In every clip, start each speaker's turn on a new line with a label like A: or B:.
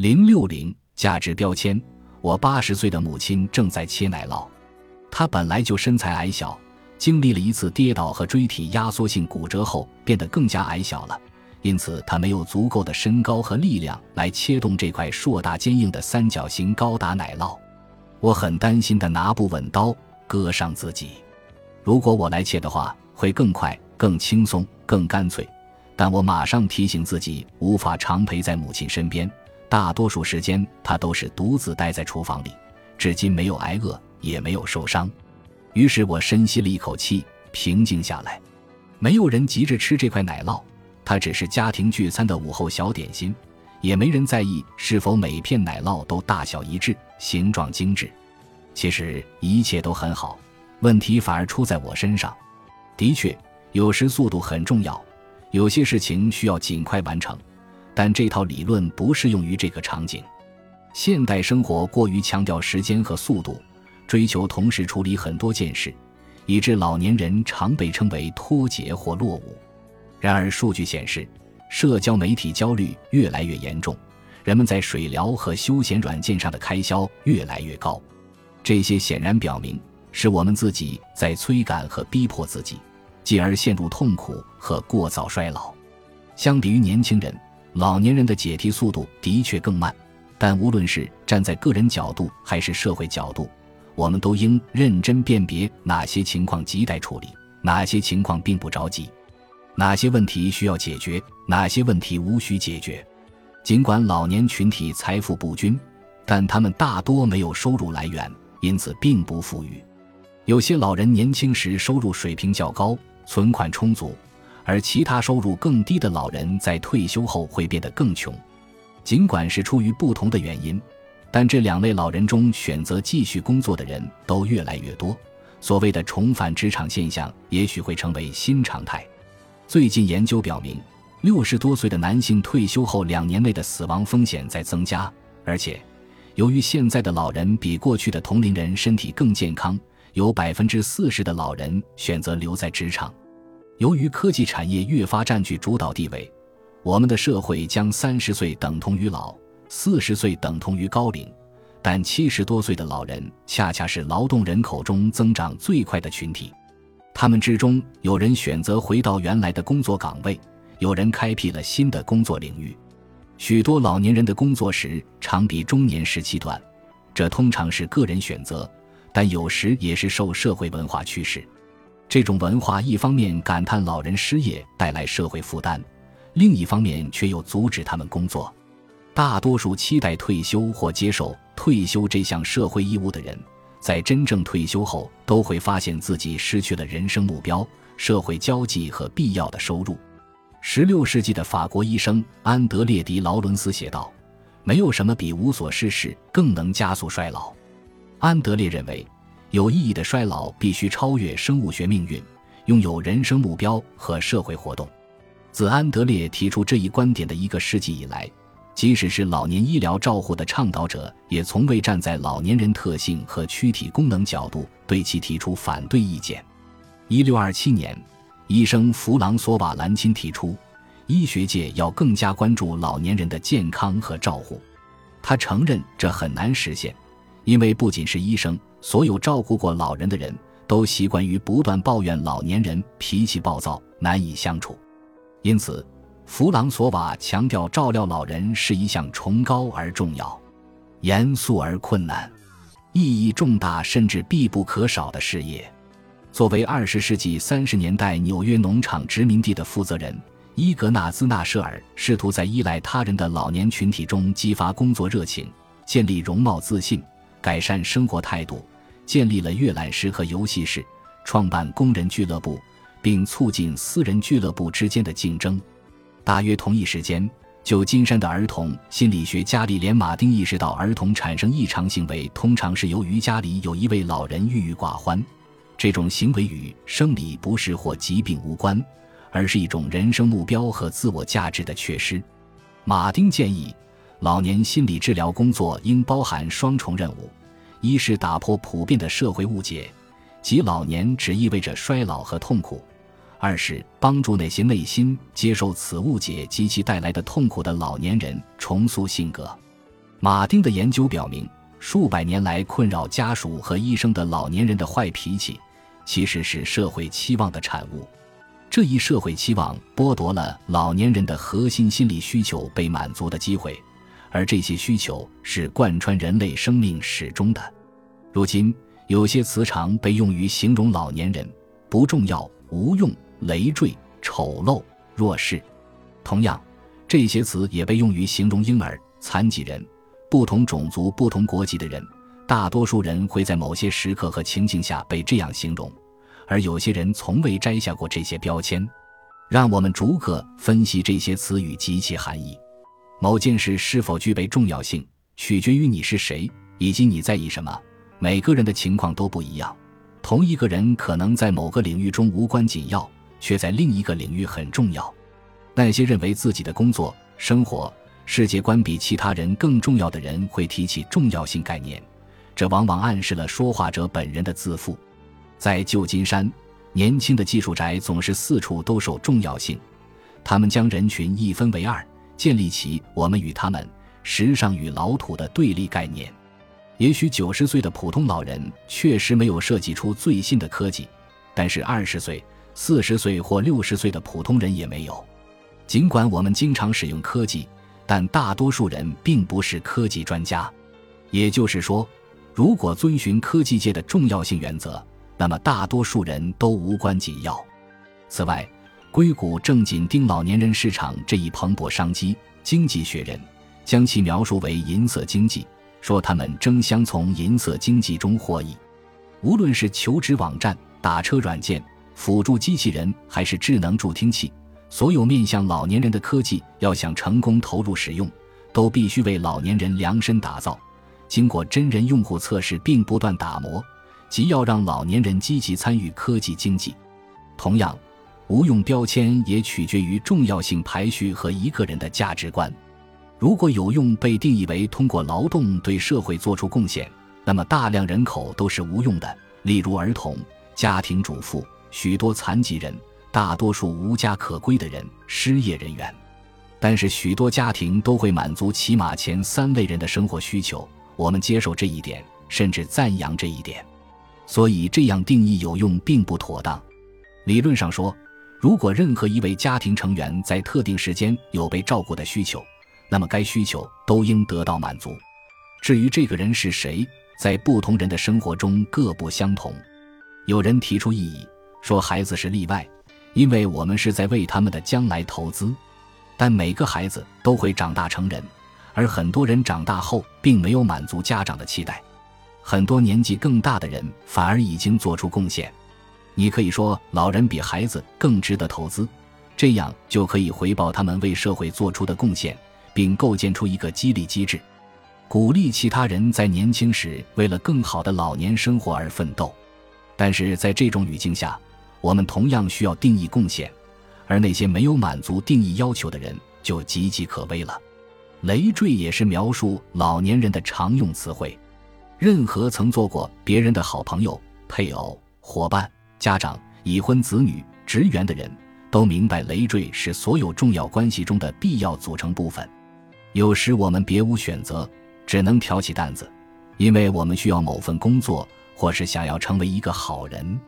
A: 零六零价值标签。我八十岁的母亲正在切奶酪，她本来就身材矮小，经历了一次跌倒和椎体压缩性骨折后，变得更加矮小了。因此，她没有足够的身高和力量来切动这块硕大坚硬的三角形高达奶酪。我很担心的拿不稳刀，割伤自己。如果我来切的话，会更快、更轻松、更干脆。但我马上提醒自己，无法常陪在母亲身边。大多数时间，他都是独自待在厨房里，至今没有挨饿，也没有受伤。于是我深吸了一口气，平静下来。没有人急着吃这块奶酪，它只是家庭聚餐的午后小点心，也没人在意是否每片奶酪都大小一致、形状精致。其实一切都很好，问题反而出在我身上。的确，有时速度很重要，有些事情需要尽快完成。但这套理论不适用于这个场景。现代生活过于强调时间和速度，追求同时处理很多件事，以致老年人常被称为脱节或落伍。然而，数据显示，社交媒体焦虑越来越严重，人们在水疗和休闲软件上的开销越来越高。这些显然表明，是我们自己在催赶和逼迫自己，进而陷入痛苦和过早衰老。相比于年轻人。老年人的解题速度的确更慢，但无论是站在个人角度还是社会角度，我们都应认真辨别哪些情况亟待处理，哪些情况并不着急，哪些问题需要解决，哪些问题无需解决。尽管老年群体财富不均，但他们大多没有收入来源，因此并不富裕。有些老人年轻时收入水平较高，存款充足。而其他收入更低的老人在退休后会变得更穷，尽管是出于不同的原因，但这两类老人中选择继续工作的人都越来越多。所谓的重返职场现象也许会成为新常态。最近研究表明，六十多岁的男性退休后两年内的死亡风险在增加，而且由于现在的老人比过去的同龄人身体更健康，有百分之四十的老人选择留在职场。由于科技产业越发占据主导地位，我们的社会将三十岁等同于老，四十岁等同于高龄，但七十多岁的老人恰恰是劳动人口中增长最快的群体。他们之中，有人选择回到原来的工作岗位，有人开辟了新的工作领域。许多老年人的工作时长比中年时期短，这通常是个人选择，但有时也是受社会文化趋势。这种文化一方面感叹老人失业带来社会负担，另一方面却又阻止他们工作。大多数期待退休或接受退休这项社会义务的人，在真正退休后都会发现自己失去了人生目标、社会交际和必要的收入。十六世纪的法国医生安德烈·迪劳伦斯写道：“没有什么比无所事事更能加速衰老。”安德烈认为。有意义的衰老必须超越生物学命运，拥有人生目标和社会活动。自安德烈提出这一观点的一个世纪以来，即使是老年医疗照护的倡导者，也从未站在老年人特性和躯体功能角度对其提出反对意见。一六二七年，医生弗朗索瓦·兰钦提出，医学界要更加关注老年人的健康和照护。他承认这很难实现，因为不仅是医生。所有照顾过老人的人都习惯于不断抱怨老年人脾气暴躁、难以相处，因此，弗朗索瓦强调照料老人是一项崇高而重要、严肃而困难、意义重大甚至必不可少的事业。作为二十世纪三十年代纽约农场殖民地的负责人，伊格纳兹·纳舍尔试图在依赖他人的老年群体中激发工作热情，建立容貌自信。改善生活态度，建立了阅览室和游戏室，创办工人俱乐部，并促进私人俱乐部之间的竞争。大约同一时间，旧金山的儿童心理学家里连·马丁意识到，儿童产生异常行为通常是由于家里有一位老人郁郁寡欢。这种行为与生理不适或疾病无关，而是一种人生目标和自我价值的缺失。马丁建议。老年心理治疗工作应包含双重任务：一是打破普遍的社会误解，即老年只意味着衰老和痛苦；二是帮助那些内心接受此误解及其带来的痛苦的老年人重塑性格。马丁的研究表明，数百年来困扰家属和医生的老年人的坏脾气，其实是社会期望的产物。这一社会期望剥夺了老年人的核心心理需求被满足的机会，而这些需求是贯穿人类生命始终的。如今，有些词常被用于形容老年人：不重要、无用、累赘、丑陋、弱势。同样，这些词也被用于形容婴儿、残疾人、不同种族、不同国籍的人。大多数人会在某些时刻和情境下被这样形容。而有些人从未摘下过这些标签，让我们逐个分析这些词语及其含义。某件事是否具备重要性，取决于你是谁以及你在意什么。每个人的情况都不一样，同一个人可能在某个领域中无关紧要，却在另一个领域很重要。那些认为自己的工作、生活、世界观比其他人更重要的人会提起重要性概念，这往往暗示了说话者本人的自负。在旧金山，年轻的技术宅总是四处兜售重要性。他们将人群一分为二，建立起“我们与他们”“时尚与老土”的对立概念。也许九十岁的普通老人确实没有设计出最新的科技，但是二十岁、四十岁或六十岁的普通人也没有。尽管我们经常使用科技，但大多数人并不是科技专家。也就是说，如果遵循科技界的重要性原则，那么大多数人都无关紧要。此外，硅谷正紧盯老年人市场这一蓬勃商机。经济学人将其描述为“银色经济”，说他们争相从银色经济中获益。无论是求职网站、打车软件、辅助机器人，还是智能助听器，所有面向老年人的科技，要想成功投入使用，都必须为老年人量身打造，经过真人用户测试并不断打磨。即要让老年人积极参与科技经济。同样，无用标签也取决于重要性排序和一个人的价值观。如果有用被定义为通过劳动对社会做出贡献，那么大量人口都是无用的，例如儿童、家庭主妇、许多残疾人、大多数无家可归的人、失业人员。但是，许多家庭都会满足起码前三类人的生活需求。我们接受这一点，甚至赞扬这一点。所以，这样定义有用并不妥当。理论上说，如果任何一位家庭成员在特定时间有被照顾的需求，那么该需求都应得到满足。至于这个人是谁，在不同人的生活中各不相同。有人提出异议，说孩子是例外，因为我们是在为他们的将来投资。但每个孩子都会长大成人，而很多人长大后并没有满足家长的期待。很多年纪更大的人反而已经做出贡献，你可以说老人比孩子更值得投资，这样就可以回报他们为社会做出的贡献，并构建出一个激励机制，鼓励其他人在年轻时为了更好的老年生活而奋斗。但是在这种语境下，我们同样需要定义贡献，而那些没有满足定义要求的人就岌岌可危了。累赘也是描述老年人的常用词汇。任何曾做过别人的好朋友、配偶、伙伴、家长、已婚子女、职员的人，都明白累赘是所有重要关系中的必要组成部分。有时我们别无选择，只能挑起担子，因为我们需要某份工作，或是想要成为一个好人。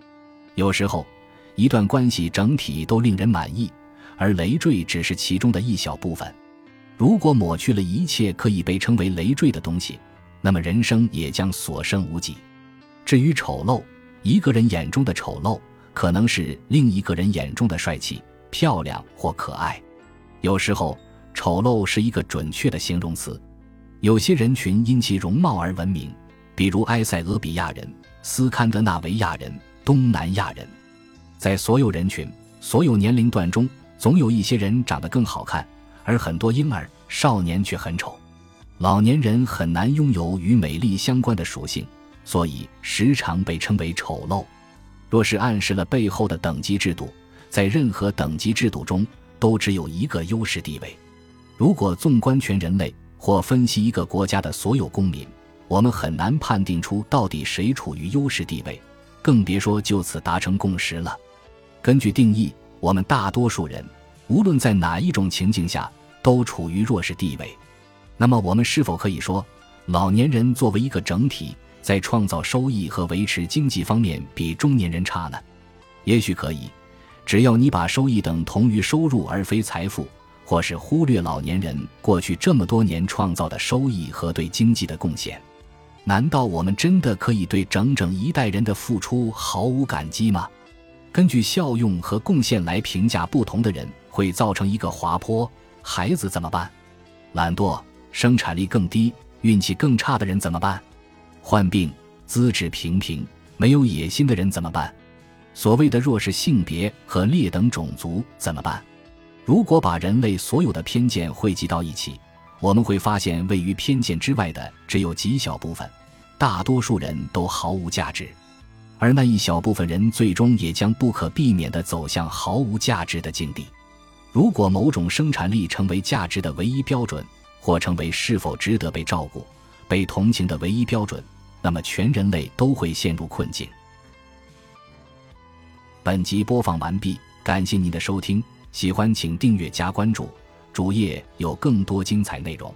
A: 有时候，一段关系整体都令人满意，而累赘只是其中的一小部分。如果抹去了一切可以被称为累赘的东西，那么人生也将所剩无几。至于丑陋，一个人眼中的丑陋，可能是另一个人眼中的帅气、漂亮或可爱。有时候，丑陋是一个准确的形容词。有些人群因其容貌而闻名，比如埃塞俄比亚人、斯堪的纳维亚人、东南亚人。在所有人群、所有年龄段中，总有一些人长得更好看，而很多婴儿、少年却很丑。老年人很难拥有与美丽相关的属性，所以时常被称为丑陋。若是暗示了背后的等级制度，在任何等级制度中都只有一个优势地位。如果纵观全人类或分析一个国家的所有公民，我们很难判定出到底谁处于优势地位，更别说就此达成共识了。根据定义，我们大多数人无论在哪一种情境下都处于弱势地位。那么，我们是否可以说，老年人作为一个整体，在创造收益和维持经济方面比中年人差呢？也许可以，只要你把收益等同于收入而非财富，或是忽略老年人过去这么多年创造的收益和对经济的贡献。难道我们真的可以对整整一代人的付出毫无感激吗？根据效用和贡献来评价不同的人，会造成一个滑坡。孩子怎么办？懒惰、生产力更低、运气更差的人怎么办？患病、资质平平、没有野心的人怎么办？所谓的弱势性别和劣等种族怎么办？如果把人类所有的偏见汇集到一起，我们会发现，位于偏见之外的只有极小部分，大多数人都毫无价值，而那一小部分人最终也将不可避免地走向毫无价值的境地。如果某种生产力成为价值的唯一标准，或成为是否值得被照顾、被同情的唯一标准，那么全人类都会陷入困境。本集播放完毕，感谢您的收听，喜欢请订阅加关注。主页有更多精彩内容。